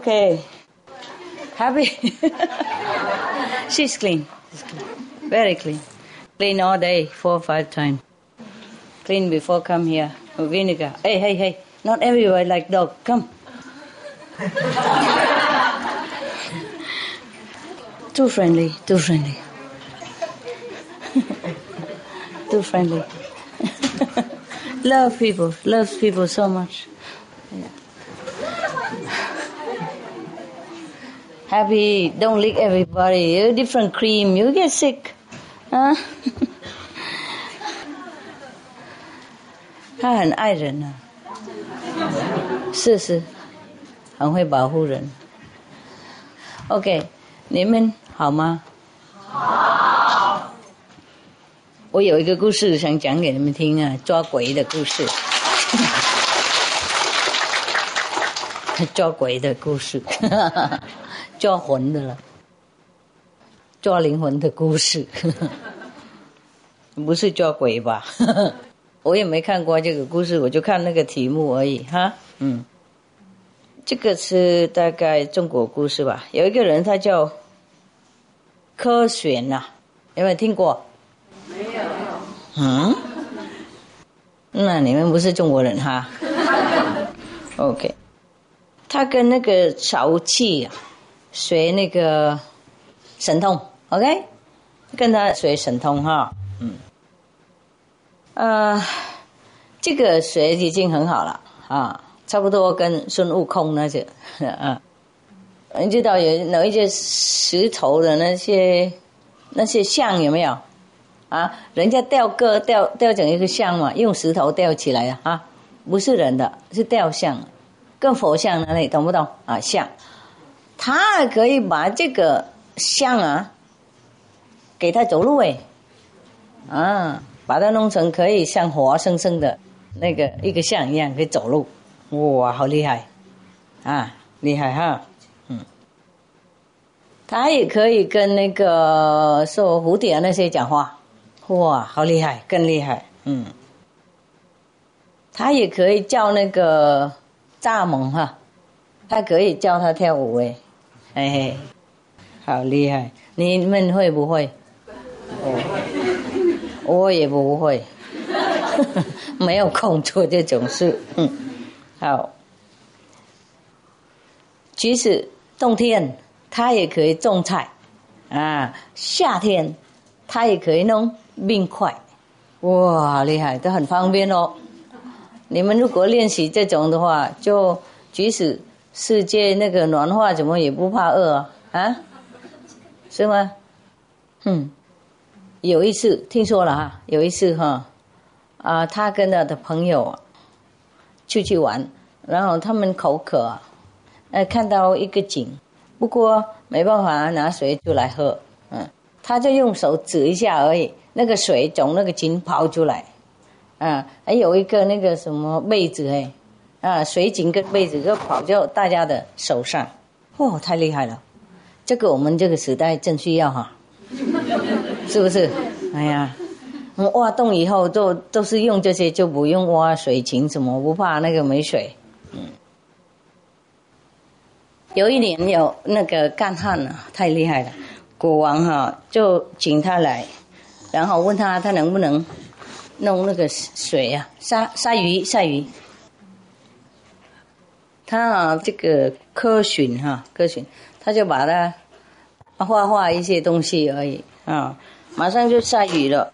Okay. Happy? She's clean. She's clean. Very clean. Clean all day, four or five times. Clean before come here. Oh, vinegar. Hey, hey, hey. Not everywhere like dog. Come. too friendly, too friendly. too friendly. love people, loves people so much. Yeah. Happy, don't lick everybody. You different cream, you get sick. Huh? 他很爱人啊，是是，很会保护人。OK，你们好吗？好。我有一个故事想讲给你们听啊，抓鬼的故事。抓鬼的故事，抓魂的了，抓灵魂的故事，不是抓鬼吧？我也没看过这个故事，我就看那个题目而已哈。嗯，这个是大概中国故事吧。有一个人，他叫柯玄呐，有没有听过？没有。嗯？那你们不是中国人哈？OK，他跟那个曹气学那个神通，OK，跟他学神通哈。嗯。呃，这个水已经很好了啊，差不多跟孙悟空那些 啊，你知道有哪一些石头的那些那些像有没有啊？人家吊个吊吊整一个像嘛，用石头吊起来的，啊，不是人的，是吊像，跟佛像那里懂不懂啊？像，他可以把这个像啊，给他走路哎，啊。把它弄成可以像活生生的那个一个像一样可以走路，哇，好厉害，啊，厉害哈，嗯，他也可以跟那个说蝴蝶那些讲话，哇，好厉害，更厉害，嗯，他也可以叫那个蚱蜢哈，他可以教它跳舞哎，嘿，好厉害，你们会不会？我也不会，没有空做这种事。嗯，好，即使冬天他也可以种菜，啊，夏天他也可以弄冰块，哇，好厉害，都很方便哦。你们如果练习这种的话，就即使世界那个暖化，怎么也不怕饿啊？是吗？嗯。有一次听说了哈，有一次哈，啊，他跟他的朋友出去玩，然后他们口渴，呃，看到一个井，不过没办法拿水出来喝，嗯，他就用手指一下而已，那个水从那个井跑出来，啊，还有一个那个什么妹子哎，啊，水井跟被子就跑到大家的手上，哦，太厉害了，这个我们这个时代正需要哈。是不是？哎呀，我挖洞以后都都是用这些，就不用挖水井，什么不怕那个没水。嗯，有一年有那个干旱啊，太厉害了，国王哈就请他来，然后问他他能不能弄那个水啊，杀杀鱼杀鱼。他啊这个科巡哈科巡，他就把他画画一些东西而已啊。马上就下雨了，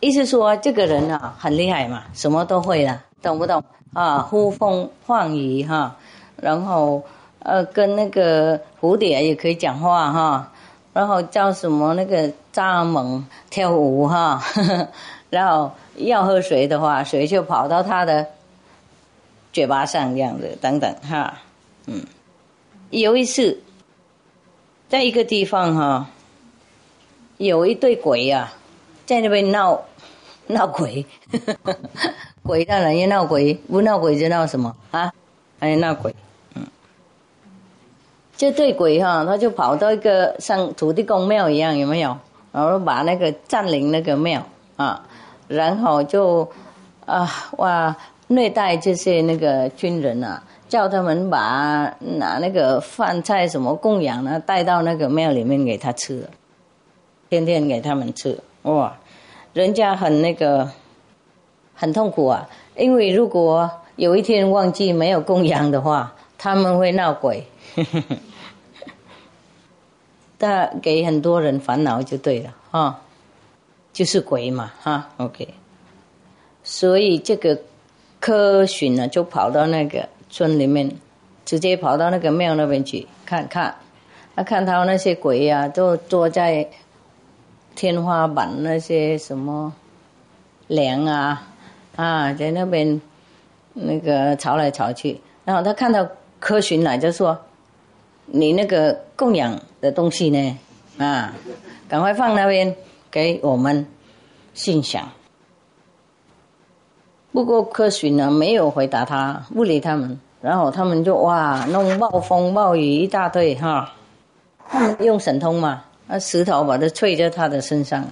意思说这个人啊很厉害嘛，什么都会了，懂不懂啊？呼风唤雨哈，然后呃跟那个蝴蝶也可以讲话哈，然后叫什么那个蚱蜢跳舞哈，然后要喝水的话，水就跑到他的嘴巴上这样子等等哈，嗯，有一次在一个地方哈。有一对鬼呀，在那边闹 闹鬼，鬼当然要闹鬼，不闹鬼就闹什么啊？哎，闹鬼，嗯，这对鬼哈，他就跑到一个像土地公庙一样，有没有？然后把那个占领那个庙啊，然后就啊哇虐待这些那个军人啊，叫他们把拿那个饭菜什么供养呢，带到那个庙里面给他吃，天天给他们吃，哇，人家很那个，很痛苦啊，因为如果有一天忘记没有供养的话，他们会闹鬼，他给很多人烦恼就对了哈，就是鬼嘛哈，OK，所以这个科巡呢就跑到那个。村里面，直接跑到那个庙那边去看看，他看到那些鬼呀，都坐在天花板那些什么梁啊啊，在那边那个吵来吵去。然后他看到科巡来，就说：“你那个供养的东西呢？啊，赶快放那边给我们心想。”不过科巡呢没有回答他，不理他们，然后他们就哇弄暴风暴雨一大堆哈，他们用神通嘛，那石头把它吹在他的身上，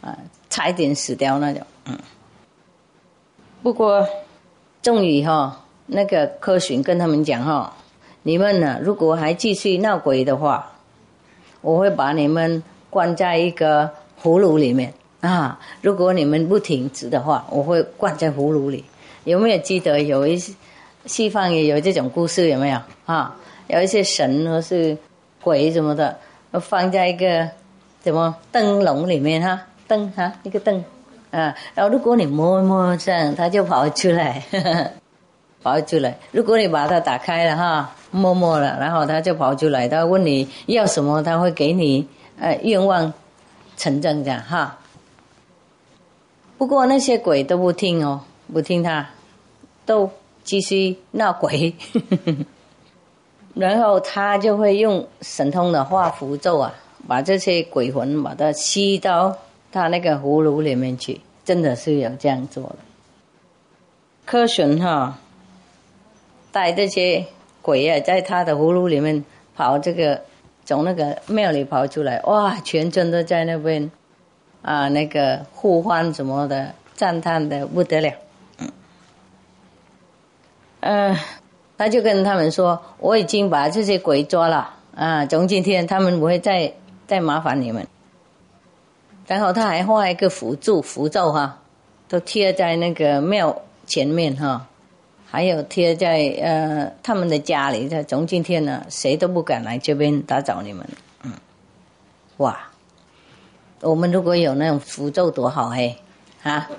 啊，差一点死掉那种，嗯。不过终于哈，那个科巡跟他们讲哈，你们呢如果还继续闹鬼的话，我会把你们关在一个葫芦里面。啊！如果你们不停止的话，我会灌在葫芦里。有没有记得有一些西方也有这种故事？有没有啊？有一些神或是鬼什么的，放在一个什么灯笼里面哈？灯哈，一个灯啊。然后如果你摸摸这样，它就跑出来，跑出来。如果你把它打开了哈，摸摸了，然后它就跑出来。它问你要什么，它会给你呃愿望成真这样哈。不过那些鬼都不听哦，不听他，都继续闹鬼。然后他就会用神通的画符咒啊，把这些鬼魂把它吸到他那个葫芦里面去。真的是有这样做的。科神哈，带这些鬼啊，在他的葫芦里面跑，这个从那个庙里跑出来，哇，全村都在那边。啊，那个呼唤什么的，赞叹的不得了。嗯，他就跟他们说：“我已经把这些鬼抓了啊，从今天他们不会再再麻烦你们。”然后他还画一个符咒，符咒哈，都贴在那个庙前面哈，还有贴在呃他们的家里。在从今天呢，谁都不敢来这边打扰你们。嗯，哇。我们如果有那种符咒多好嘿，啊，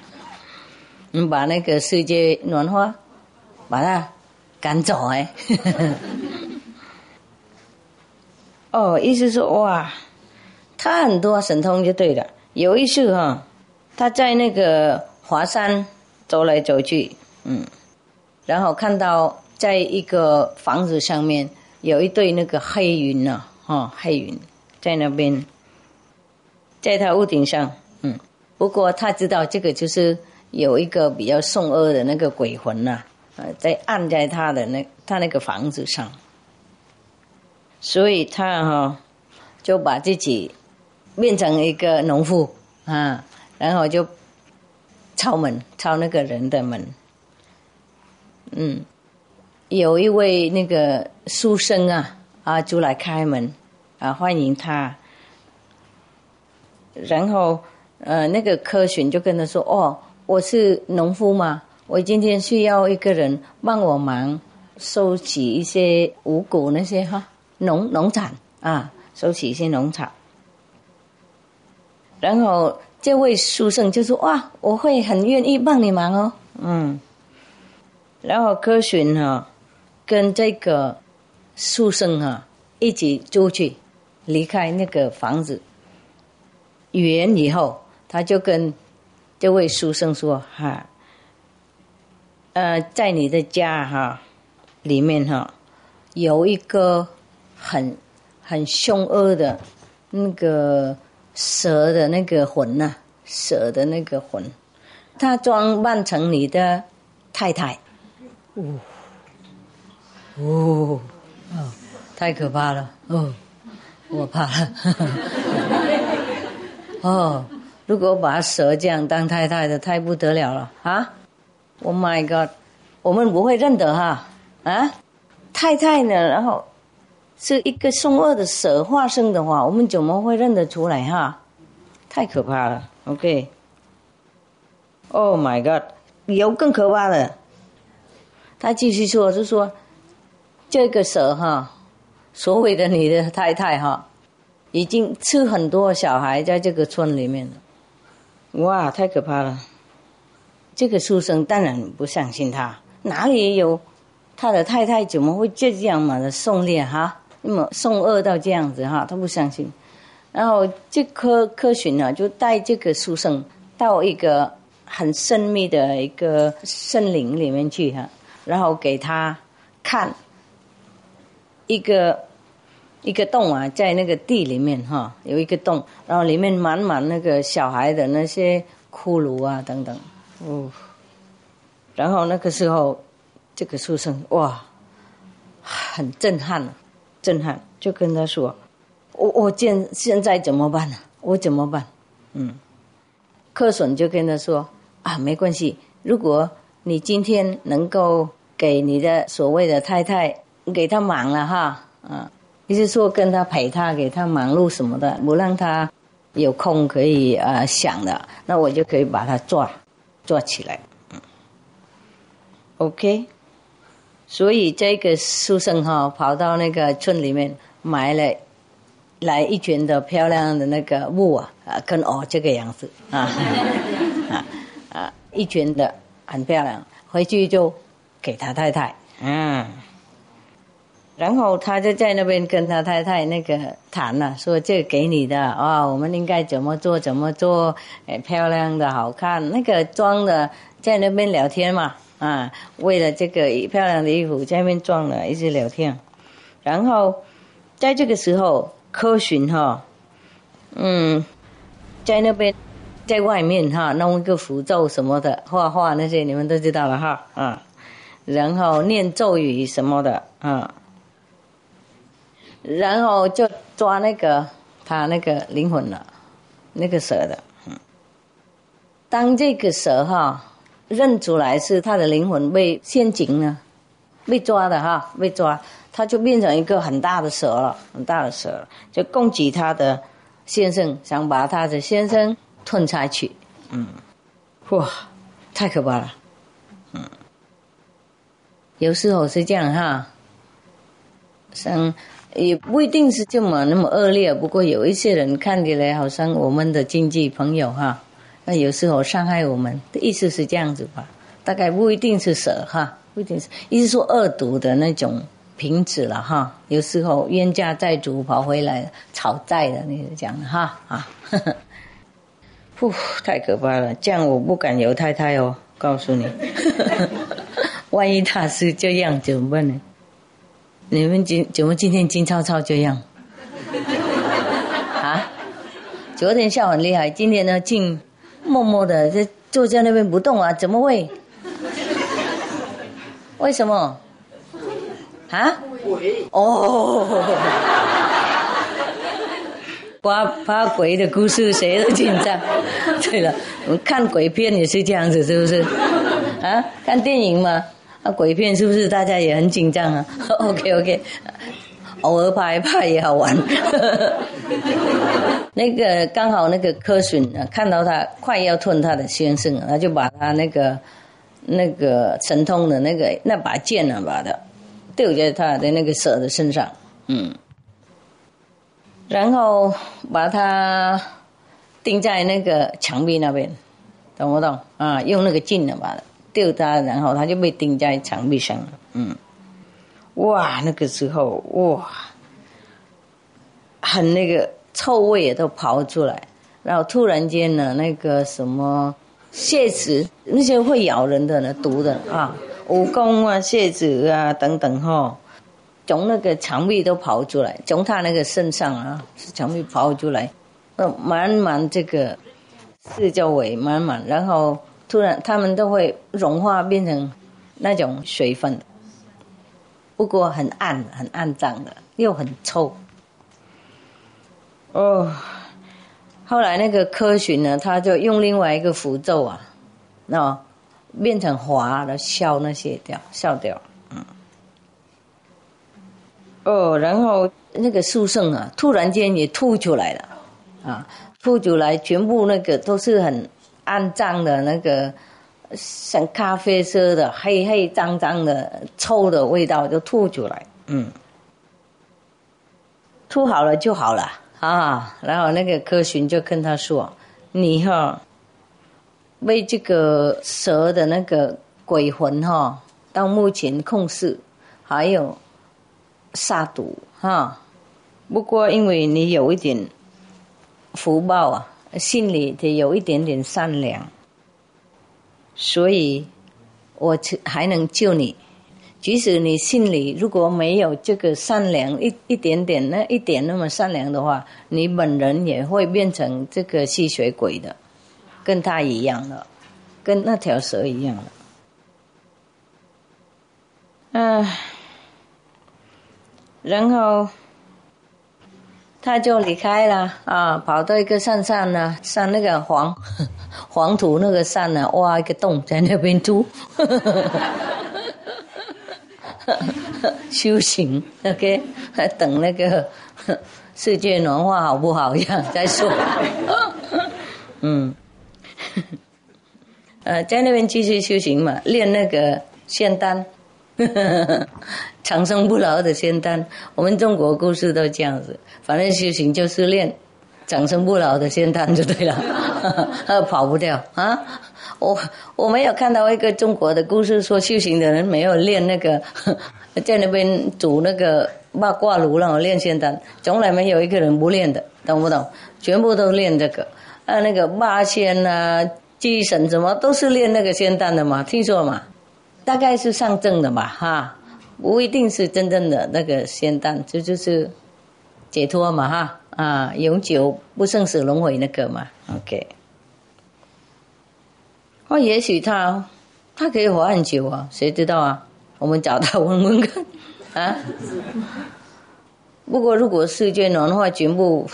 你把那个世界暖化，把它赶走哎，哦，意思说哇，他很多神通就对了。有一次哈，他在那个华山走来走去，嗯，然后看到在一个房子上面有一对那个黑云呢，哈，黑云在那边。在他屋顶上，嗯，不过他知道这个就是有一个比较凶恶的那个鬼魂呐，呃，在按在他的那他那个房子上，所以他哈就把自己变成一个农妇啊，然后就敲门敲那个人的门，嗯，有一位那个书生啊啊就来开门啊欢迎他。然后，呃，那个科巡就跟他说：“哦，我是农夫嘛，我今天需要一个人帮我忙收起一些五谷那些哈农农产啊，收起一些农场。”然后这位书生就说：“哇，我会很愿意帮你忙哦。”嗯，然后科巡哈跟这个书生哈一起出去离开那个房子。完以后，他就跟这位书生说：“哈，呃，在你的家哈里面哈，有一个很很凶恶的那个蛇的那个魂呐，蛇的那个魂，他装扮成你的太太。”哦，哦，哦，太可怕了！哦，我怕了。哦，如果把蛇这样当太太的，太不得了了啊！Oh my god！我们不会认得哈啊，太太呢，然后是一个凶恶的蛇化身的话，我们怎么会认得出来哈？太可怕了，OK，Oh my God，有更可怕的。他继续说，就说这个蛇哈，所谓的你的太太哈，已经吃很多小孩在这个村里面了。哇，太可怕了！这个书生当然不相信他，哪里有他的太太怎么会这样嘛的送烈哈，那么送恶到这样子哈，他不相信。然后这科科巡呢，就带这个书生到一个很神秘的一个森林里面去哈。然后给他看一个一个洞啊，在那个地里面哈，有一个洞，然后里面满满那个小孩的那些骷髅啊等等，哦，然后那个时候这个书生哇，很震撼，震撼，就跟他说：“我我现现在怎么办呢？我怎么办？”嗯，克损就跟他说：“啊，没关系，如果。”你今天能够给你的所谓的太太给她忙了哈，啊，就是说跟他陪他，给他忙碌什么的，不让他有空可以呃想的，那我就可以把他抓抓起来，OK。所以这个书生哈跑到那个村里面买了来一群的漂亮的那个木啊，啊，跟哦这个样子 啊啊啊一群的。很漂亮，回去就给他太太，嗯，然后他就在那边跟他太太那个谈了，说这个给你的啊，我们应该怎么做怎么做，哎，漂亮的好看，那个装的在那边聊天嘛，啊，为了这个漂亮的衣服在那边装了一直聊天，然后在这个时候科巡哈，嗯，在那边。在外面哈弄一个符咒什么的，画画那些你们都知道了哈啊，然后念咒语什么的啊，然后就抓那个他那个灵魂了，那个蛇的。当这个蛇哈认出来是他的灵魂被陷阱了，被抓的哈被抓，他就变成一个很大的蛇了，很大的蛇，就攻击他的先生，想把他的先生。吞下去，嗯，哇，太可怕了，嗯，有时候是这样哈，像也不一定是这么那么恶劣，不过有一些人看起来好像我们的亲戚朋友哈，那有时候伤害我们的意思是这样子吧，大概不一定是蛇哈，不一定是，意思说恶毒的那种瓶子了哈，有时候冤家债主跑回来讨债的那个讲哈啊。呼，太可怕了！这样我不敢有太太哦，告诉你。万一他是这样怎么办呢？你们今怎么今天金超超这样？啊？昨天笑很厉害，今天呢静默默的在坐在那边不动啊？怎么会？为什么？啊？哦。怕怕鬼的故事谁都紧张。对了，我们看鬼片也是这样子，是不是？啊，看电影嘛，啊，鬼片是不是大家也很紧张啊？OK OK，偶尔拍一拍也好玩。那个刚好那个柯巡看到他快要吞他的先生，他就把他那个那个神通的那个那把剑呢，把它丢在他的那个蛇的身上，嗯。然后把它钉在那个墙壁那边，懂不懂啊？用那个劲呢，把吊它，然后它就被钉在墙壁上了。嗯，哇，那个时候哇，很那个臭味也都跑出来。然后突然间呢，那个什么蝎子，那些会咬人的呢，毒的啊，蜈蚣啊、蝎子啊等等哈。从那个墙壁都跑出来，从他那个身上啊，墙壁跑出来，呃，满满这个四周围满满，然后突然他们都会融化变成那种水分，不过很暗很暗脏的，又很臭。哦，后来那个科巡呢，他就用另外一个符咒啊，那变成滑的消那些掉，消掉。嗯。哦，然后那个书圣啊，突然间也吐出来了，啊，吐出来，全部那个都是很肮脏的那个，像咖啡色的黑黑脏脏的臭的味道就吐出来，嗯，吐好了就好了啊。然后那个科巡就跟他说：“你哈，为这个蛇的那个鬼魂哈，到目前控制，还有。”杀毒哈，不过因为你有一点福报啊，心里得有一点点善良，所以我还能救你。即使你心里如果没有这个善良一一点点那一点那么善良的话，你本人也会变成这个吸血鬼的，跟他一样的，跟那条蛇一样的。唉。然后他就离开了啊，跑到一个山上呢，上那个黄 黄土那个山呢，挖一个洞在那边住，修行，OK，还等那个 世界暖化好不好样再说。嗯，呃，在那边继续修行嘛，练那个仙丹。长生不老的仙丹，我们中国故事都这样子。反正修行就是练长生不老的仙丹就对了，跑不掉啊！我我没有看到一个中国的故事说修行的人没有练那个，在那边煮那个八卦炉让我练仙丹，从来没有一个人不练的，懂不懂？全部都练这个啊，那个八仙啊、祭神什么都是练那个仙丹的嘛，听说嘛？大概是上证的嘛，哈，不一定是真正的那个仙丹，这就是解脱嘛，哈，啊，永久不生死轮回那个嘛，OK。哦，也许他他可以活很久啊，谁知道啊？我们找他问问看，啊。不过如果世界暖化全部。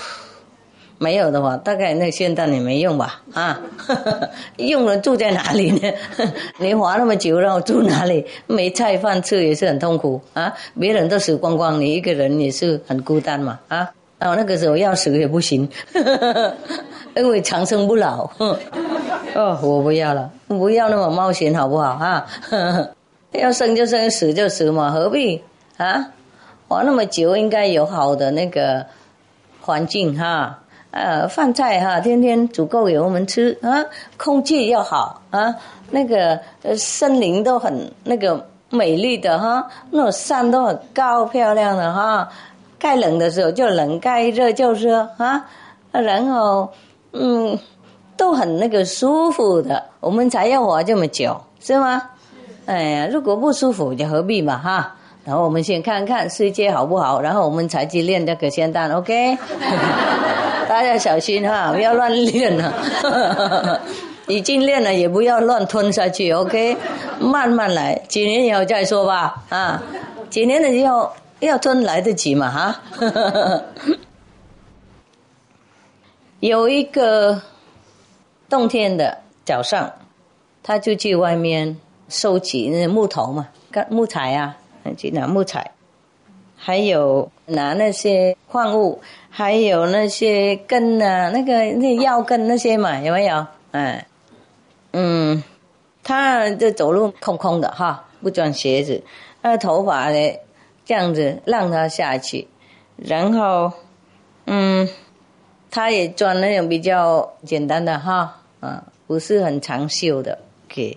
没有的话，大概那仙丹也没用吧？啊，用了住在哪里呢？你活那么久，然后住哪里？没菜饭吃也是很痛苦啊！别人都死光光，你一个人也是很孤单嘛？啊，然后那个时候要死也不行，因为长生不老。哦，我不要了，不要那么冒险好不好？啊，要生就生，死就死嘛，何必啊？活那么久，应该有好的那个环境哈。呃，饭菜哈，天天足够给我们吃啊，空气又好啊，那个森林都很那个美丽的哈，那山都很高漂亮的哈，该冷的时候就冷，该热就热啊，然后嗯，都很那个舒服的，我们才要活这么久，是吗？哎呀，如果不舒服就何必嘛哈。然后我们先看看世界好不好，然后我们才去练那个仙丹，OK？大家小心哈，不要乱练了。已经练了也不要乱吞下去，OK？慢慢来，几年以后再说吧。啊，几年了以后要吞来得及嘛？哈。有一个冬天的早上，他就去外面收集那木头嘛，木材啊。去拿木材，还有拿那些矿物，还有那些根啊，那个那药根那些嘛，有没有？哎，嗯，他这走路空空的哈，不穿鞋子，那头发呢这样子让他下去，然后嗯，他也穿那种比较简单的哈，啊，不是很长袖的，给。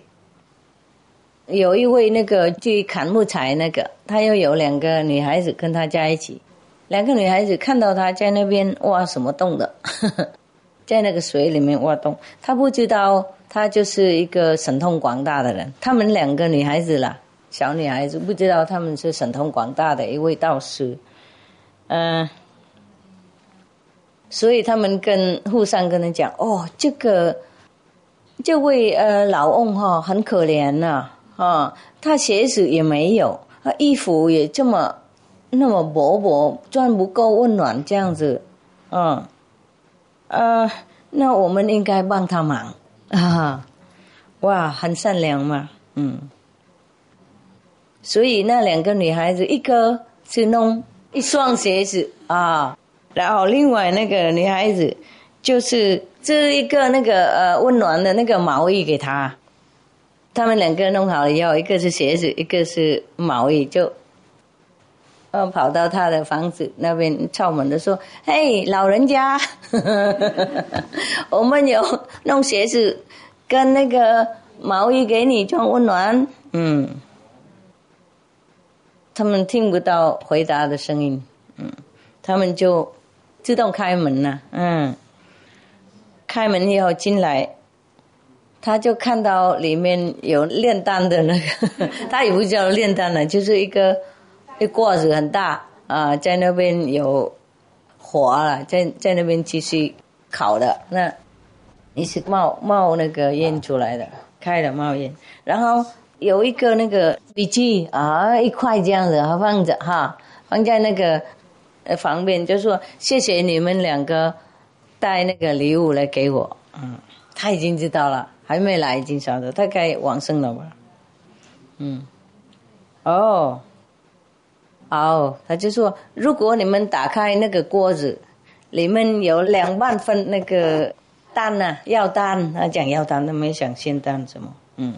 有一位那个去砍木材那个，他又有两个女孩子跟他在一起，两个女孩子看到他在那边挖什么洞的，在那个水里面挖洞，他不知道他就是一个神通广大的人。他们两个女孩子啦，小女孩子不知道他们是神通广大的一位道士，嗯，所以他们跟互相跟他讲，哦，这个这位呃老翁哈很可怜呐。他鞋子也没有，他衣服也这么那么薄薄，穿不够温暖这样子，嗯，呃，那我们应该帮他忙啊。哇，很善良嘛，嗯。所以那两个女孩子，一个是弄一双鞋子啊，然后另外那个女孩子就是织一个那个呃温暖的那个毛衣给她。他们两个弄好了以后，一个是鞋子，一个是毛衣，就呃跑到他的房子那边敲门的说：“嘿，老人家，我们有弄鞋子跟那个毛衣给你装温暖。”嗯。他们听不到回答的声音，嗯，他们就自动开门了，嗯，开门以后进来，他就看到里面有炼丹的那个，他也不叫炼丹了，就是一个一锅子很大啊，在那边有火了，在在那边继续烤的，那一直冒冒那个烟出来的，开了冒烟，然后。有一个那个笔记啊，一块这样子放着哈，放在那个呃旁边，就说谢谢你们两个带那个礼物来给我，嗯，他已经知道了，还没来已经晓得，他该往生了吧，嗯，哦，好，他就说如果你们打开那个锅子，里面有两万份那个蛋呢，药蛋，他讲药蛋，他没想鲜蛋什么，嗯。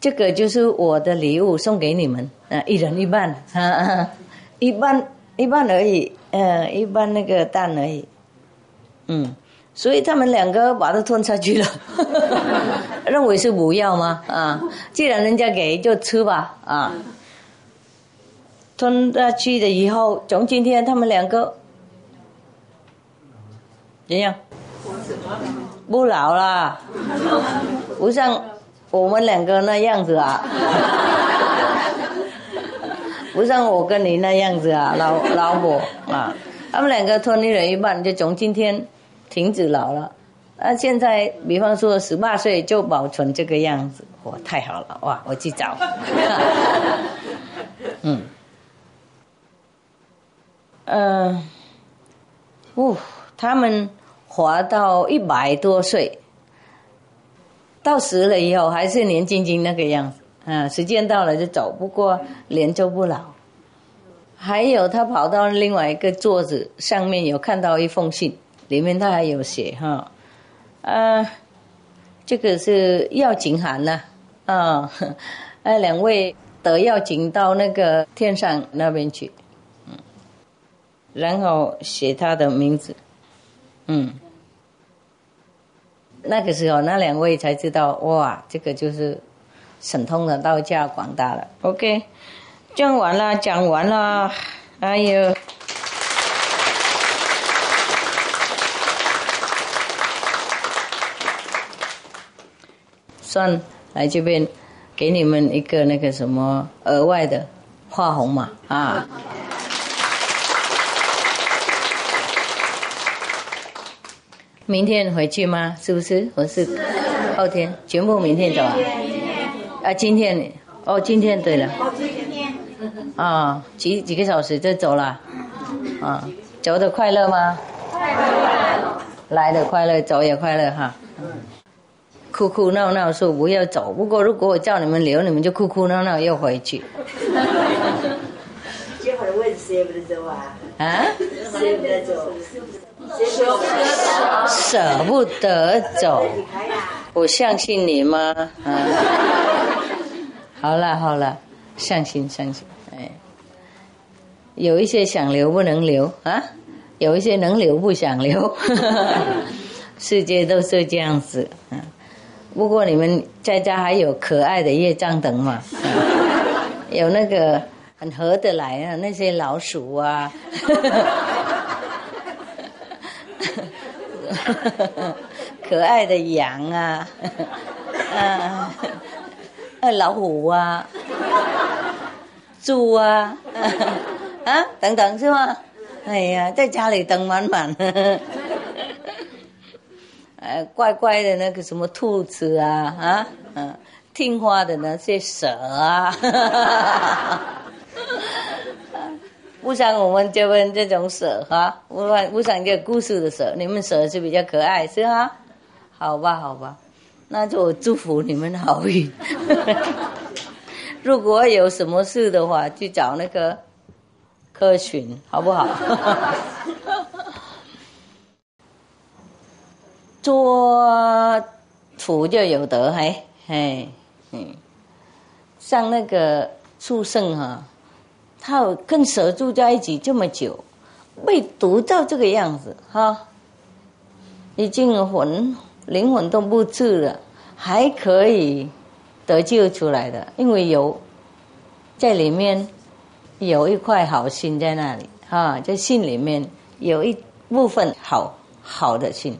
这个就是我的礼物，送给你们，啊，一人一半，啊，一半一半而已，嗯，一半那个蛋而已，嗯，所以他们两个把它吞下去了，认为是补药吗？啊，既然人家给就吃吧，啊，吞下去了以后，从今天他们两个怎样？不老了，不像。我们两个那样子啊，不像我跟你那样子啊，老老婆啊，他们两个吞一人一半，就从今天停止老了。那现在，比方说十八岁就保存这个样子，哇，太好了，哇，我去找。嗯，嗯，哦，他们活到一百多岁。到死了以后还是年轻轻那个样子，啊，时间到了就走，不过脸就不老。还有他跑到另外一个桌子上面有看到一封信，里面他还有写哈，啊，这个是要紧函呢，啊，哎，两位得要紧到那个天上那边去，嗯，然后写他的名字，嗯。那个时候，那两位才知道，哇，这个就是神通的道家广大了。OK，讲完了，讲完了，哎呦，算来这边给你们一个那个什么额外的画红嘛啊。明天回去吗？是不是？我是后天，全部明天走啊？啊，今天哦，今天对了。啊，几几个小时就走了？啊，走的快乐吗？快乐。来的快乐，走也快乐哈。哭哭闹闹说不要走，不过如果我叫你们留，你们就哭哭闹闹又回去。这会儿问舍不得走啊？啊？舍不得走。舍不得走，我相信你吗？啊，好了好了，相信相信，哎，有一些想留不能留啊，有一些能留不想留，世界都是这样子啊。不过你们在家还有可爱的业障等嘛，有那个很合得来啊，那些老鼠啊。可爱的羊啊，啊，老虎啊，猪啊，啊，等等是吗？哎呀，在家里等满满，呃，乖乖的那个什么兔子啊，啊，嗯，听话的那些蛇啊。不像我们这边这种蛇哈，不不像这故事的蛇，你们蛇是比较可爱是哈？好吧，好吧，那就祝福你们好运。如果有什么事的话，去找那个科群，好不好？做土就有德，嘿，嘿，嗯，像那个畜生哈，他跟蛇住在一起这么久，被毒到这个样子哈，已经魂灵魂都不治了，还可以得救出来的，因为有在里面有一块好心在那里哈，在心里面有一部分好好的心。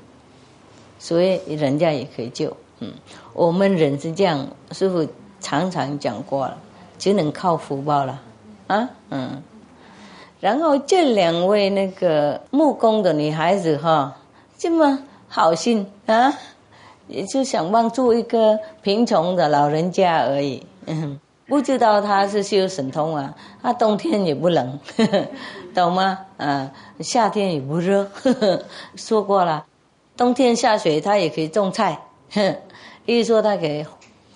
所以人家也可以救，嗯，我们人是这样，师傅常常讲过了，只能靠福报了，啊，嗯，然后这两位那个木工的女孩子哈，这么好心啊，也就想帮助一个贫穷的老人家而已，嗯，不知道他是修神通啊，他冬天也不冷，呵 呵懂吗？啊，夏天也不热，呵 呵说过了。冬天下雪，它也可以种菜。哼意思说，它可以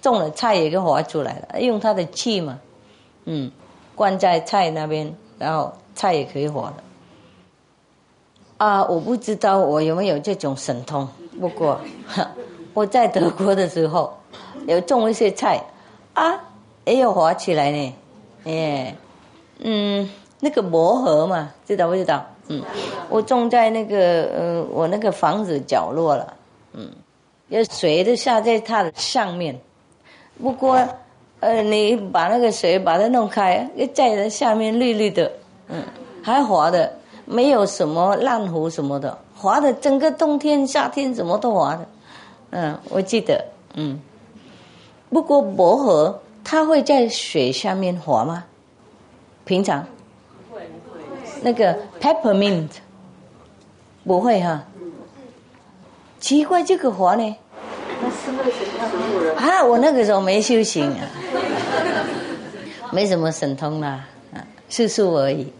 种了菜也可以活出来了，用它的气嘛，嗯，灌在菜那边，然后菜也可以活的。啊，我不知道我有没有这种神通。不过 我在德国的时候，有种一些菜，啊，也有活起来呢。耶，嗯，那个磨合嘛，知道不知道？嗯，我种在那个呃，我那个房子角落了，嗯，要水都下在它的上面。不过，呃，你把那个水把它弄开，在在下面绿绿的，嗯，还滑的，没有什么烂糊什么的，滑的整个冬天夏天怎么都滑的，嗯，我记得，嗯。不过薄荷它会在水下面滑吗？平常？那个 peppermint 不会哈，奇怪这个花呢？啊，我那个时候没修行啊，没什么神通啦，啊，是数而已，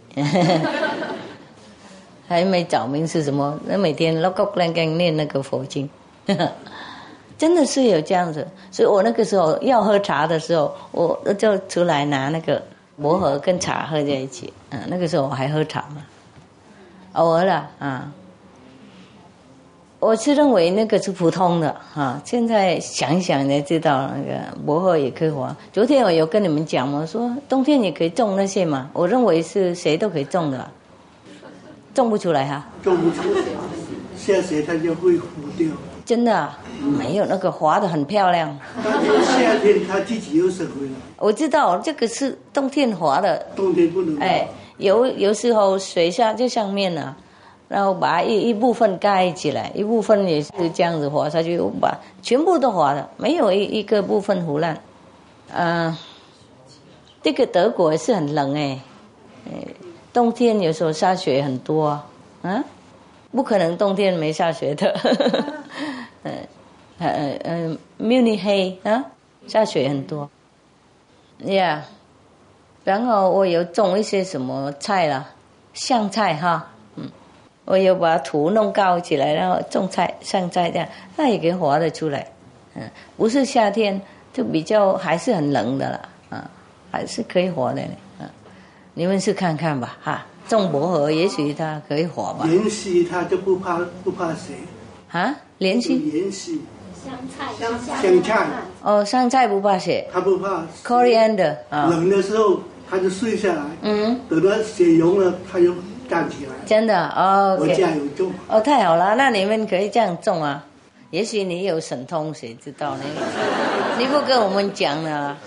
还没找明是什么。那每天老高乱跟念那个佛经，真的是有这样子。所以我那个时候要喝茶的时候，我就出来拿那个。薄荷跟茶喝在一起，嗯，那个时候我还喝茶嘛，偶尔了啊。我是认为那个是普通的哈，现在想想才知道那个薄荷也可以活。昨天我有跟你们讲嘛，说冬天也可以种那些嘛，我认为是谁都可以种的，种不出来哈。种不出来，下雪它就会糊掉。真的没有那个滑的很漂亮。夏天它自己又生回来。我知道这个是冬天滑的。冬天不能。哎，有有时候水下就上面呢，然后把一一部分盖起来，一部分也是这样子滑下去，把全部都滑了，没有一一个部分腐烂。嗯，这个德国是很冷哎，哎，冬天有时候下雪很多啊。不可能冬天没下雪的，嗯，呃呃慕尼黑啊，下雪很多，Yeah，然后我有种一些什么菜啦，香菜哈，嗯，我有把土弄高起来，然后种菜香菜这样，那也可以活得出来，嗯，不是夏天就比较还是很冷的了，啊，还是可以活的，嗯，你们去看看吧，哈。种薄荷，也许它可以活吧。莲溪它就不怕不怕谁？啊，莲溪。莲溪。香菜，香菜。香菜。哦，香菜不怕血。它不怕。Coriander 啊。冷的时候，它就睡下来。嗯。等到血融了，它就站起来。真的哦。我家有种。哦，太好了，那你们可以这样种啊。也许你有神通，谁知道呢？你不跟我们讲呢？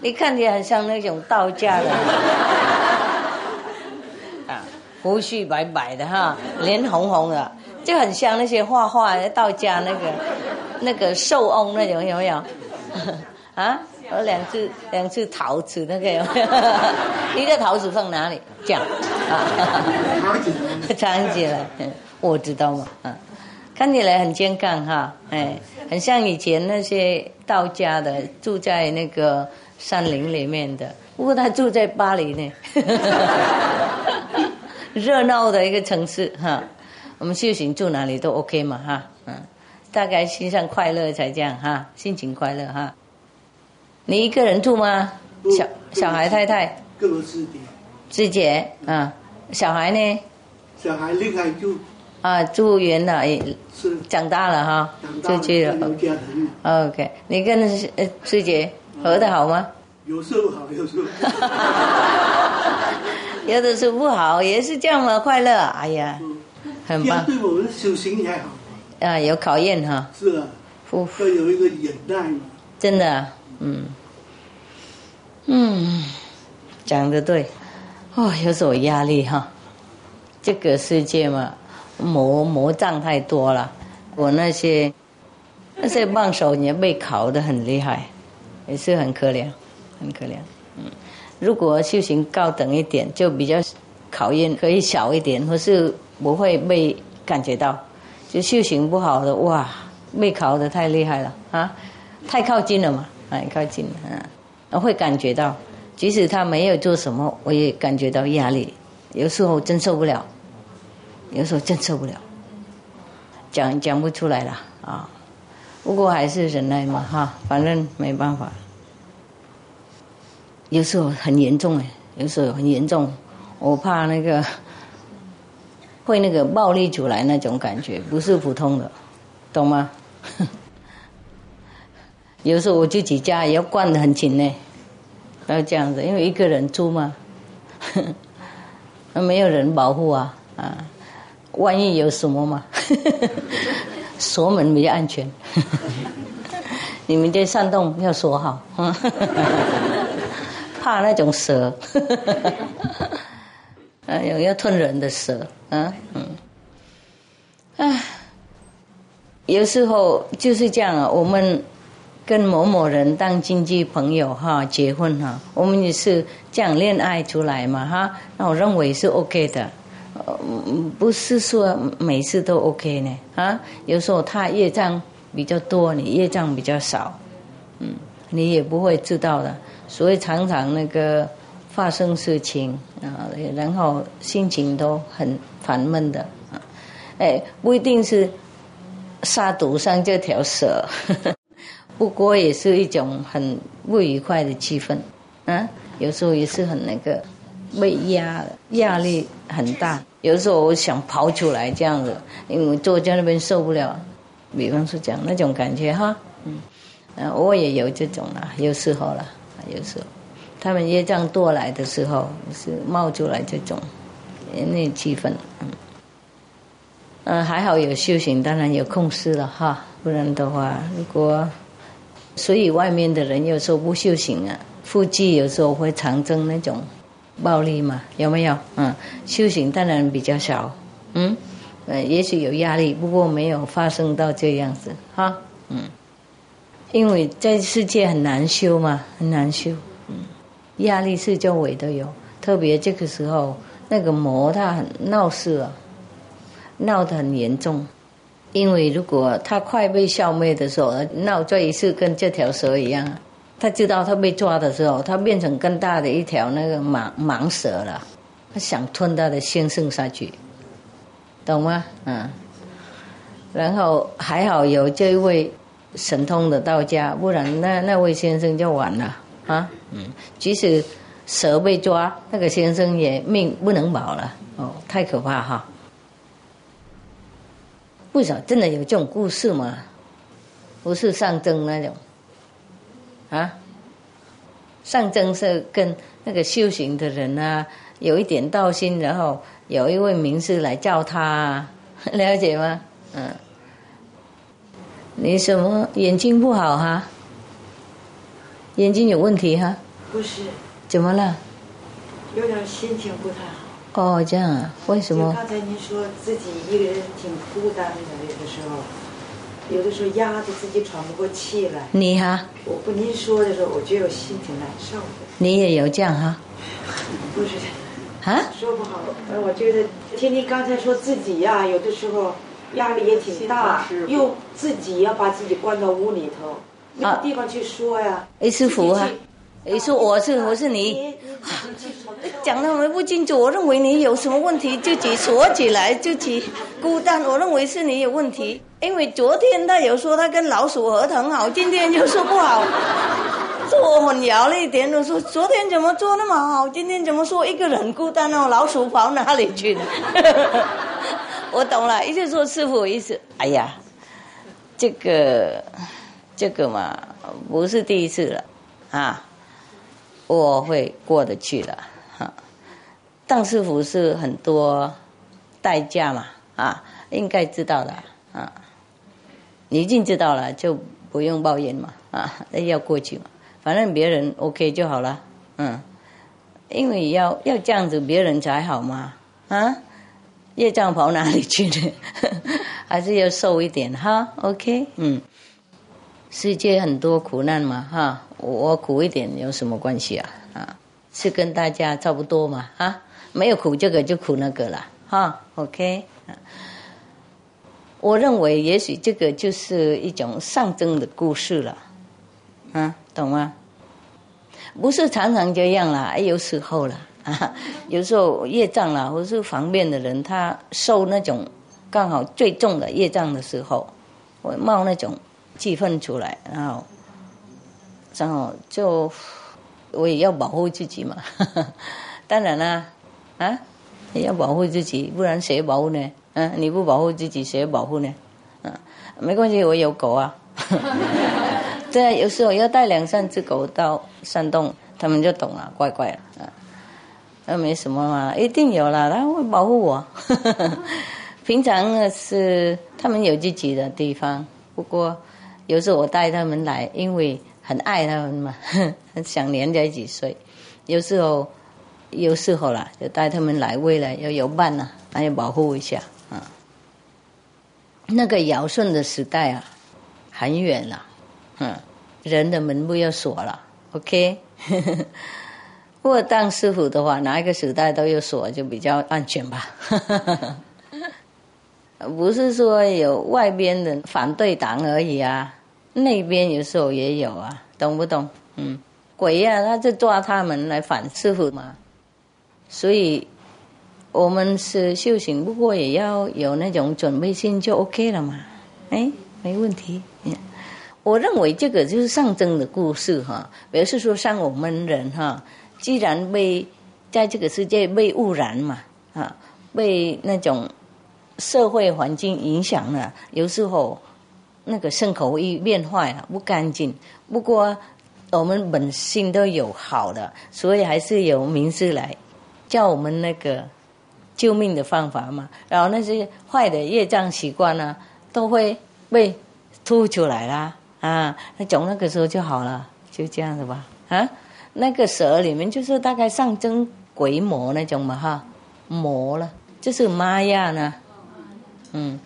你看起来很像那种道家的。胡须白白的哈，脸红红的，就很像那些画画道家那个那个寿翁那种有没有？啊，有两只两只桃子那个有没有？一个桃子放哪里？这样啊，藏起来，我知道嘛，啊，看起来很健康哈，哎，很像以前那些道家的住在那个山林里面的，不过他住在巴黎呢。热闹的一个城市哈，我们修行住哪里都 OK 嘛哈，嗯，大概心上快乐才这样哈，心情快乐哈。你一个人住吗？小小孩太太？跟我师弟，师姐啊，小孩呢？小孩另外住啊，住远了，也是。长大了哈，长大出去了。，OK，你跟呃师姐合得好吗？有时候好，有时候 有的时候不好，也是这样嘛，快乐。哎呀，嗯很棒。对我们修行也好，啊，有考验哈，是啊，夫要有一个忍耐嘛。真的啊，嗯，嗯，讲的对，哦，有所压力哈，这个世界嘛，魔魔障太多了，我那些那些棒手也被考得很厉害，也是很可怜，很可怜，嗯，如果修行高等一点，就比较考验可以小一点，或是不会被感觉到，就修行不好的哇，被考得太厉害了啊。太靠近了嘛，哎，靠近了，嗯，会感觉到，即使他没有做什么，我也感觉到压力，有时候真受不了，有时候真受不了，讲讲不出来了啊，不过还是忍耐嘛，哈，反正没办法，有时候很严重哎，有时候很严重，我怕那个会那个暴力出来那种感觉，不是普通的，懂吗？有时候我自己家也要灌得很紧呢，要这样子，因为一个人住嘛，那没有人保护啊啊，万一有什么嘛，锁门比较安全。你们这山洞要锁好，怕那种蛇，哎有要吞人的蛇，啊嗯，哎，有时候就是这样啊，我们。跟某某人当经济朋友哈，结婚哈，我们也是这样恋爱出来嘛哈，那我认为是 OK 的，不是说每次都 OK 呢啊，有时候他业障比较多，你业障比较少，嗯，你也不会知道的，所以常常那个发生事情啊，然后心情都很烦闷的啊，哎，不一定是杀毒上这条蛇。呵 呵不过也是一种很不愉快的气氛，啊，有时候也是很那个被压压力很大。有时候我想跑出来这样子，因为坐在那边受不了。比方说讲那种感觉哈，嗯，啊，我也有这种啦，有时候啦，有时候他们业障多来的时候是冒出来这种那气氛，嗯，嗯，还好有修行，当然有控制了哈，不然的话，如果所以外面的人有时候不修行啊，腹肌有时候会产生那种暴力嘛，有没有？嗯，修行当然比较少，嗯，呃，也许有压力，不过没有发生到这样子哈，嗯，因为在世界很难修嘛，很难修，嗯，压力是周围都有，特别这个时候那个魔它很闹事啊，闹得很严重。因为如果他快被消灭的时候，闹这一次跟这条蛇一样，他知道他被抓的时候，他变成更大的一条那个蟒蟒蛇了，他想吞他的先生下去，懂吗？嗯。然后还好有这位神通的道家，不然那那位先生就完了啊。嗯。即使蛇被抓，那个先生也命不能保了。哦，太可怕哈。为什么真的有这种故事吗？不是上征那种，啊？上征是跟那个修行的人啊，有一点道心，然后有一位名师来叫他，了解吗？嗯。你什么眼睛不好哈？眼睛有问题哈？不是，怎么了？有点心情不太好。哦，这样啊？为什么？刚才您说自己一个人挺孤单的，有的时候，有的时候压得自己喘不过气来。你哈？我不您说的时候，我觉得我心挺难受的。你也有这样哈？不是，啊？说不好。呃，我觉得听您刚才说自己呀、有的时候压力也挺大，又自己要把自己关到屋里头，没有地方去说呀。哎，师傅啊自己去，哎，说我是我是你。讲的没不清楚。我认为你有什么问题，自己锁起来，自己孤单。我认为是你有问题，因为昨天他有说他跟老鼠合很好，今天又说不好，说我混淆了一点。我说昨天怎么做那么好，今天怎么说一个人孤单哦？老鼠跑哪里去了？我懂了，意思说师傅意思，哎呀，这个这个嘛，不是第一次了啊。我会过得去的，哈。当师傅是很多代价嘛，啊，应该知道的，啊，你已经知道了，就不用抱怨嘛，啊，要过去嘛，反正别人 OK 就好了，嗯，因为要要这样子，别人才好嘛，啊，业障跑哪里去呢？还是要瘦一点哈，OK，嗯。世界很多苦难嘛，哈，我苦一点有什么关系啊？啊，是跟大家差不多嘛，啊，没有苦这个就苦那个了，哈，OK，我认为也许这个就是一种上升的故事了，啊，懂吗？不是常常这样啦，有时候了，有时候业障啦，或是方便的人，他受那种刚好最重的业障的时候，会冒那种。气氛出来，然后，然后就我也要保护自己嘛。当然啦，啊，也要保护自己，不然谁保护呢？嗯，你不保护自己，谁保护呢？嗯，没关系，我有狗啊。对啊，有时候要带两三只狗到山洞，他们就懂了，乖乖了。啊，那没什么嘛，一定有了，他会保护我。平常是他们有自己的地方，不过。有时候我带他们来，因为很爱他们嘛，很 想黏在一起睡。有时候，有时候啦，就带他们来，为了要有伴呐，还要保护一下啊。那个尧舜的时代啊，很远了，嗯，人的门不要锁了，OK。如果当师傅的话，哪一个时代都有锁，就比较安全吧。不是说有外边的反对党而已啊。那边有时候也有啊，懂不懂？嗯，鬼呀，他就抓他们来反师傅嘛。所以，我们是修行，不过也要有那种准备心就 OK 了嘛。哎，没问题。我认为这个就是上升的故事哈，表示说像我们人哈，既然被在这个世界被污染嘛，啊，被那种社会环境影响了，有时候。那个牲口一变坏了，不干净。不过我们本性都有好的，所以还是有名师来教我们那个救命的方法嘛。然后那些坏的业障习惯呢，都会被吐出来啦。啊，那肿那个时候就好了，就这样子吧。啊，那个蛇里面就是大概象征鬼魔那种嘛哈，魔了，就是玛雅呢，嗯。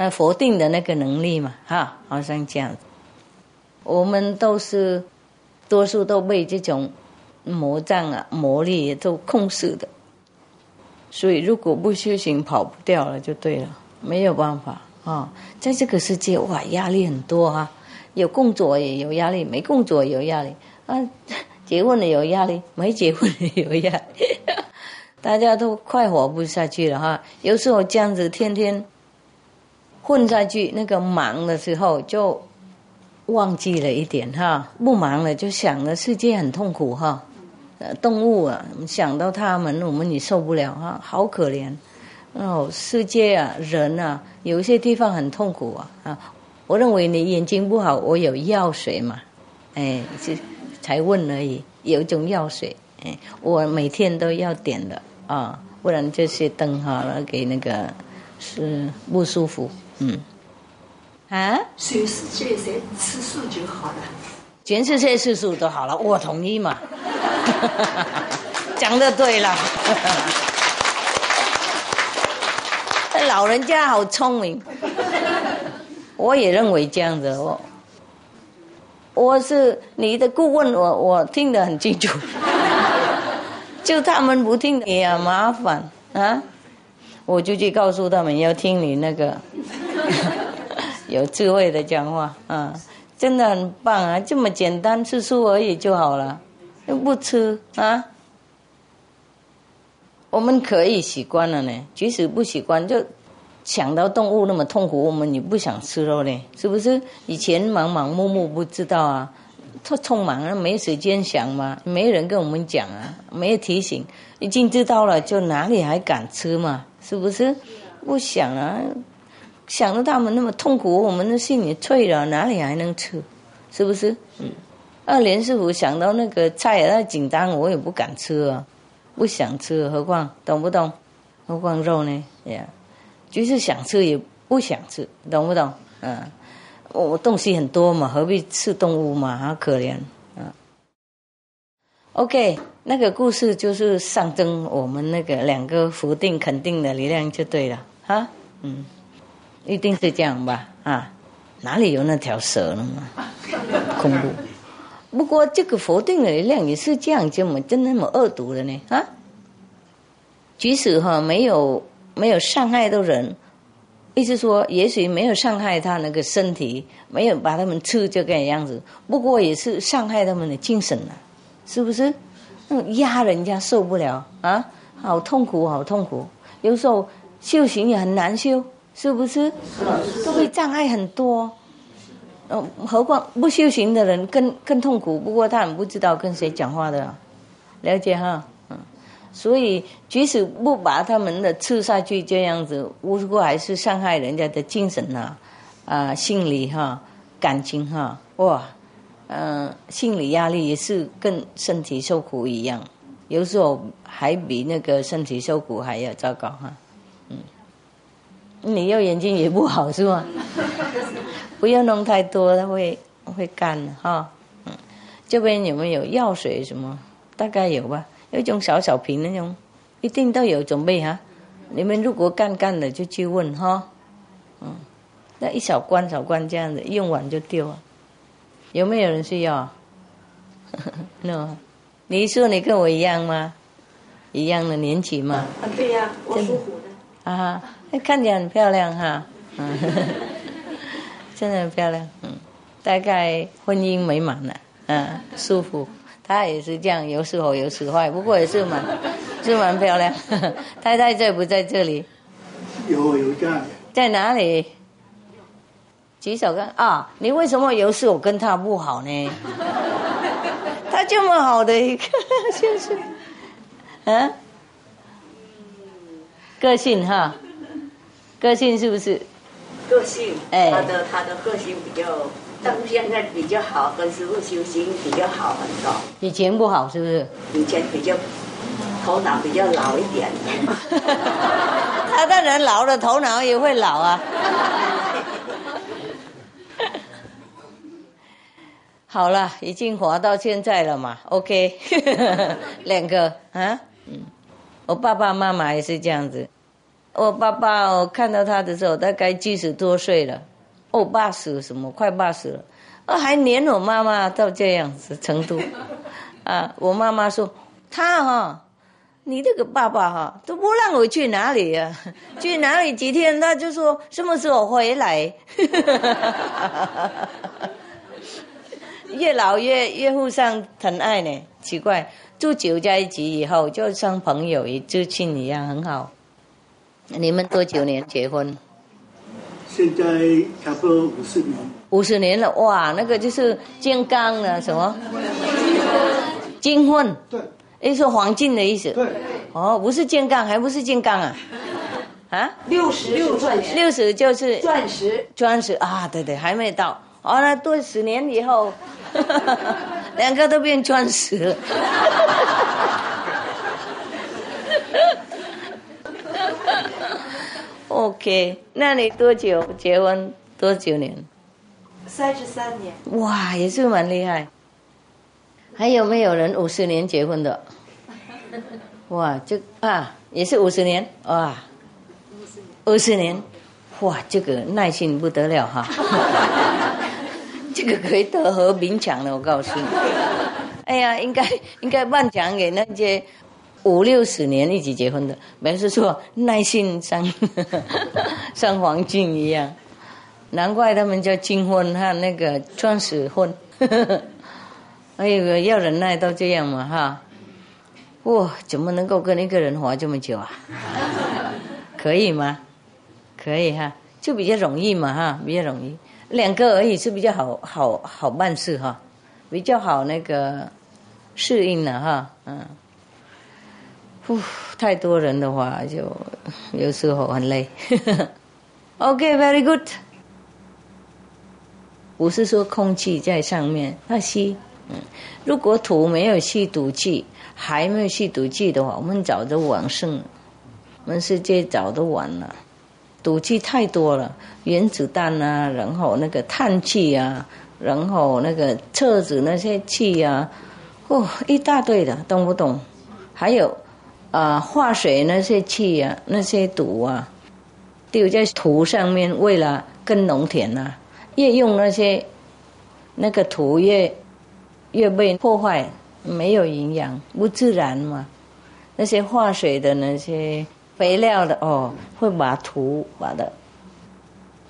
那佛定的那个能力嘛，哈，好像这样。我们都是多数都被这种魔障啊、魔力都控制的，所以如果不修行，跑不掉了，就对了，没有办法啊。在这个世界，哇，压力很多啊，有工作也有压力，没工作也有压力啊，结婚了有压力，没结婚也有压力，大家都快活不下去了哈。有时候这样子，天天。混下去，那个忙的时候就忘记了一点哈，不忙了就想着世界很痛苦哈，呃，动物啊，想到他们我们也受不了哈，好可怜。哦，世界啊，人啊，有一些地方很痛苦啊。啊，我认为你眼睛不好，我有药水嘛，哎，就才问而已，有一种药水，哎，我每天都要点的啊，不然这些灯哈，给那个是不舒服。嗯，啊，全世界谁吃素就好了，全世界吃素都好了，我同意嘛。讲的对了，老人家好聪明，我也认为这样子。我我是你的顾问，我我听得很清楚，就他们不听也麻烦啊，我就去告诉他们要听你那个。有智慧的讲话啊，真的很棒啊！这么简单，吃素而已就好了，又不吃啊。我们可以习惯了呢，即使不习惯，就想到动物那么痛苦，我们也不想吃肉呢，是不是？以前忙忙碌碌不知道啊，特匆忙，没时间想嘛，没人跟我们讲啊，没有提醒，已经知道了，就哪里还敢吃嘛？是不是？不想啊，想到他们那么痛苦，我们的心里脆了，哪里还能吃？是不是？嗯。二连师傅想到那个菜，那紧张，我也不敢吃啊。不想吃，何况懂不懂？何况肉呢？呀，就是想吃也不想吃，懂不懂？嗯，我东西很多嘛，何必吃动物嘛？好可怜啊。OK，那个故事就是象征我们那个两个否定肯定的力量就对了哈。嗯，一定是这样吧？啊，哪里有那条蛇了嘛？恐怖。不过这个否定的力量也是这样，这么真那么恶毒的呢？啊，即使哈没有没有伤害到人，意思说，也许没有伤害他那个身体，没有把他们吃这个样子，不过也是伤害他们的精神了，是不是？嗯，压人家受不了啊，好痛苦，好痛苦。有时候修行也很难修，是不是？都会障碍很多。嗯，何况不修行的人更更痛苦。不过他们不知道跟谁讲话的，了解哈，所以即使不把他们的刺下去这样子，不过还是伤害人家的精神呐，啊，心理哈，感情哈，哇，嗯，心理压力也是跟身体受苦一样，有时候还比那个身体受苦还要糟糕哈，嗯，你右眼睛也不好是吗？不要弄太多，它会会干哈。嗯，这边有没有药水什么？大概有吧，有一种小小瓶那种，一定都有准备哈。你们如果干干的就去问哈。嗯，那一小罐小罐这样子，用完就丢了。有没有人需要？no，你说你跟我一样吗？一样的年纪吗？啊，对呀，我属虎的。啊，看起来很漂亮哈。真的很漂亮，嗯，大概婚姻美满了，嗯，舒服。他也是这样，有时好有时坏，不过也是蛮，是蛮漂亮。太太在不在这里？有有在。在哪里？举手看啊！你为什么有时我跟他不好呢？他这么好的一个，就是，嗯，个性哈，个性是不是？个性，他的他的个性比较，但现在比较好，跟师傅修行比较好很多。以前不好是不是？以前比较头脑比较老一点。他 当然老了，头脑也会老啊。好了，已经活到现在了嘛？OK，两个啊，嗯，我爸爸妈妈也是这样子。我爸爸，我看到他的时候，大概七十多岁了，哦，八十什么，快八十了，啊，还黏我妈妈到这样子程度，啊，我妈妈说他哈，你这个爸爸哈都不让我去哪里呀，去哪里几天他就说什么时候回来，越老越越互相疼爱呢，奇怪，住久在一起以后就像朋友一至亲一样，很好。你们多久年结婚？现在差不多五十年。五十年了，哇，那个就是金刚了，什么？金婚。对。诶，是黄金的意思。对。哦，不是金刚，还不是金刚啊？啊？六十六钻石。六十就是钻石。钻石啊，对对，还没到。哦，那多十年以后，两个都变钻石了。OK，那你多久结婚？多久年？三十三年。哇，也是蛮厉害。还有没有人五十年结婚的？哇，这啊也是五十年哇，五十年，哇，这个耐心不得了哈。这个可以得和平奖了，我告诉你。哎呀，应该应该颁奖给那些。五六十年一起结婚的，没事说耐心像像黄金一样，难怪他们叫金婚和那个钻石婚。哎呦，要忍耐到这样嘛哈？哇，怎么能够跟一个人活这么久啊？可以吗？可以哈，就比较容易嘛哈，比较容易，两个而已是比较好好好办事哈，比较好那个适应了哈，嗯，呼，太多人的话就有时候很累。OK，very good。不是说空气在上面，那吸，嗯，如果土没有吸毒气，还没有吸毒气的话，我们早就完胜了，我们世界早都完了。毒气太多了，原子弹啊，然后那个碳气啊，然后那个车子那些气啊，哦，一大堆的，懂不懂？还有啊，化水那些气啊，那些毒啊，丢在土上面，为了耕农田呐，越用那些那个土越越被破坏，没有营养，不自然嘛。那些化水的那些。肥料的哦，会把土把的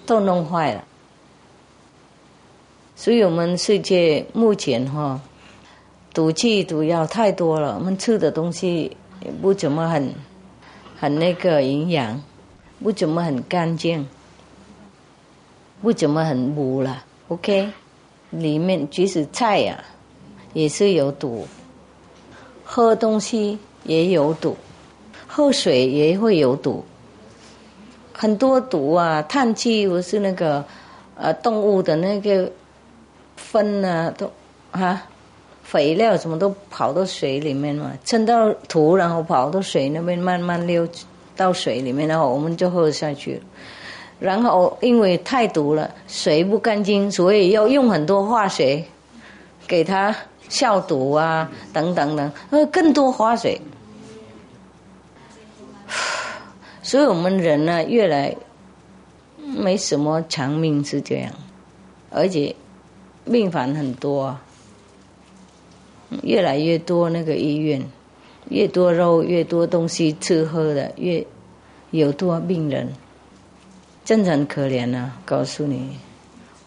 都弄坏了，所以我们世界目前哈，毒气毒药太多了，我们吃的东西也不怎么很很那个营养，不怎么很干净，不怎么很补了。OK，里面即使菜呀也是有毒，喝东西也有毒。喝水也会有毒，很多毒啊！碳气不是那个呃动物的那个粪啊，都啊肥料什么都跑到水里面嘛，沉到土，然后跑到水那边慢慢溜到水里面，然后我们就喝下去。然后因为太毒了，水不干净，所以要用很多化学给它消毒啊，等等等，呃，更多化水。所以我们人呢，越来没什么长命是这样，而且病房很多，越来越多那个医院，越多肉，越多东西吃喝的，越有多病人，真的很可怜啊！告诉你，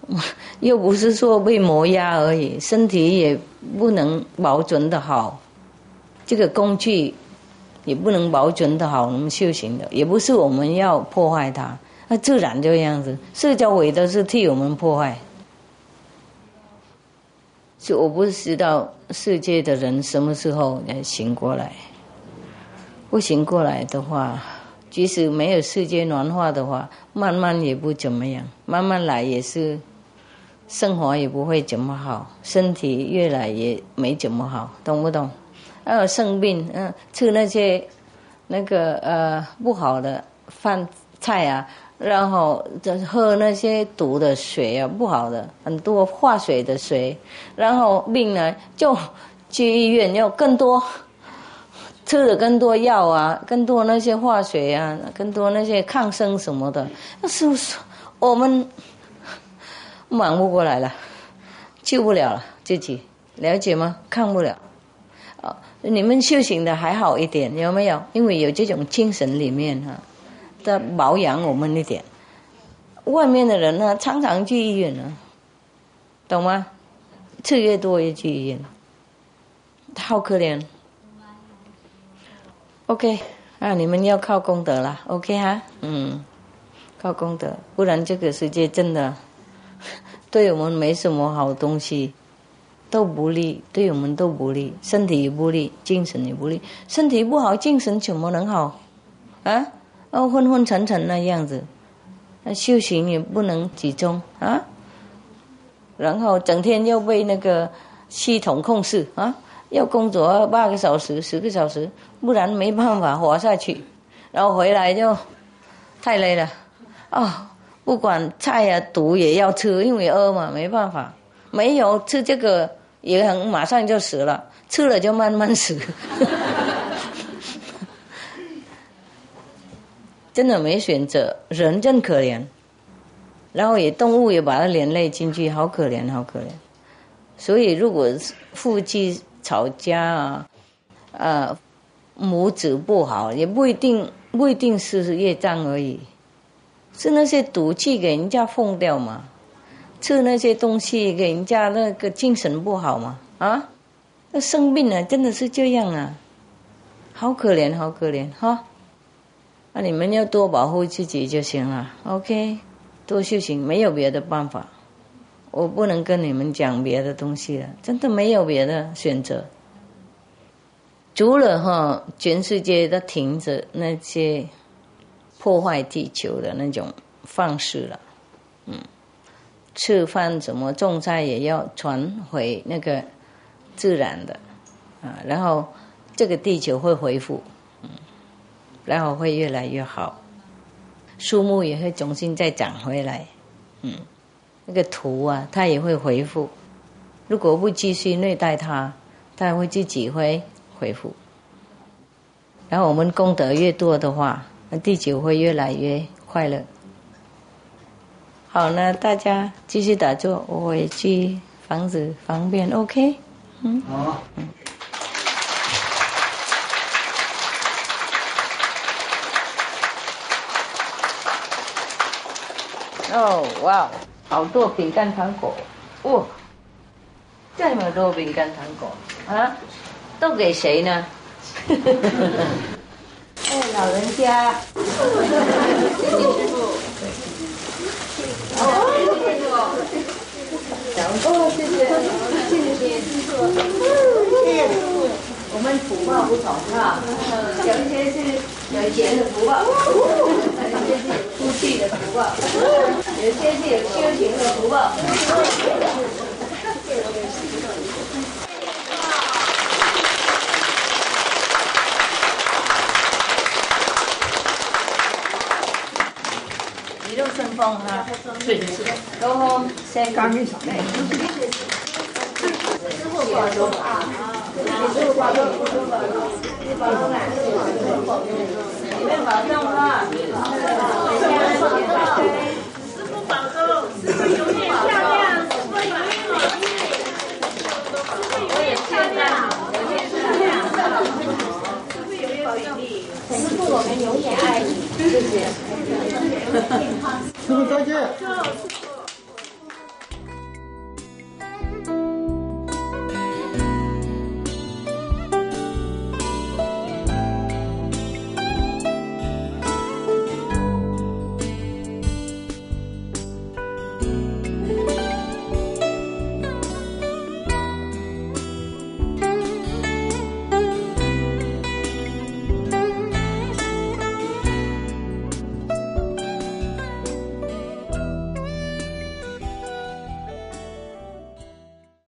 又不是说被磨压而已，身体也不能保存的好，这个工具。也不能保准的好，我们修行的也不是我们要破坏它，那自然就这样子。社交委都是替我们破坏，就我不知道世界的人什么时候能醒过来。不醒过来的话，即使没有世界暖化的话，慢慢也不怎么样，慢慢来也是，生活也不会怎么好，身体越来越没怎么好，懂不懂？还有，生病，嗯，吃那些那个呃不好的饭菜啊，然后喝那些毒的水啊，不好的很多化水的水，然后病呢就去医院要更多吃了更多药啊，更多那些化水啊，更多那些抗生什么的，那是不是我们忙不过来了，救不了了自己，了解吗？看不了。你们修行的还好一点，有没有？因为有这种精神里面哈，的保养我们一点。外面的人呢，常常去医院呢，懂吗？吃越多越去医院，好可怜。OK，啊，你们要靠功德了，OK 哈，嗯，靠功德，不然这个世界真的 对我们没什么好东西。都不利，对我们都不利，身体也不利，精神也不利。身体不好，精神怎么能好？啊，哦，昏昏沉沉那样子，那修行也不能集中啊。然后整天又被那个系统控制啊，要工作八个小时、十个小时，不然没办法活下去。然后回来就太累了，啊，不管菜呀毒也要吃，因为饿嘛，没办法，没有吃这个。也很马上就死了，吃了就慢慢死，真的没选择，人真可怜，然后也动物也把它连累进去，好可怜，好可怜。所以如果夫妻吵架啊，呃，母子不好，也不一定不一定是业障而已，是那些毒气给人家放掉嘛。吃那些东西给人家那个精神不好嘛啊，那生病了真的是这样啊，好可怜，好可怜哈。那你们要多保护自己就行了，OK？多修行，没有别的办法。我不能跟你们讲别的东西了，真的没有别的选择。除了哈，全世界都停止那些破坏地球的那种方式了，嗯，吃饭怎么种菜也要传回那个自然的啊，然后这个地球会恢复，然后会越来越好，树木也会重新再长回来，嗯，那个土啊，它也会恢复。如果不继续虐待它，它会自己会。恢复，然后我们功德越多的话，那地球会越来越快乐。好，那大家继续打坐，我回去房子方便，OK？嗯。好。嗯。哦，哇，好多饼干糖果，哇，这么多饼干糖果啊！都给谁呢？哎，老人家。谢谢师傅。哦，谢谢师傅。哦，谢谢，谢谢师傅。谢谢师傅。我们福报不同哈，有一些是有钱的福报，的福报，有些是有修行的福报。放哈，对对对，然后先干净上来。师傅保重啊！师傅保重，师傅保重，保重啊！你们保重哈！师傅保重，师傅永远漂亮，师傅永远美丽，师傅永远漂亮，永远漂亮，师傅永远美丽，师傅我们永远爱你，谢谢。师傅再见。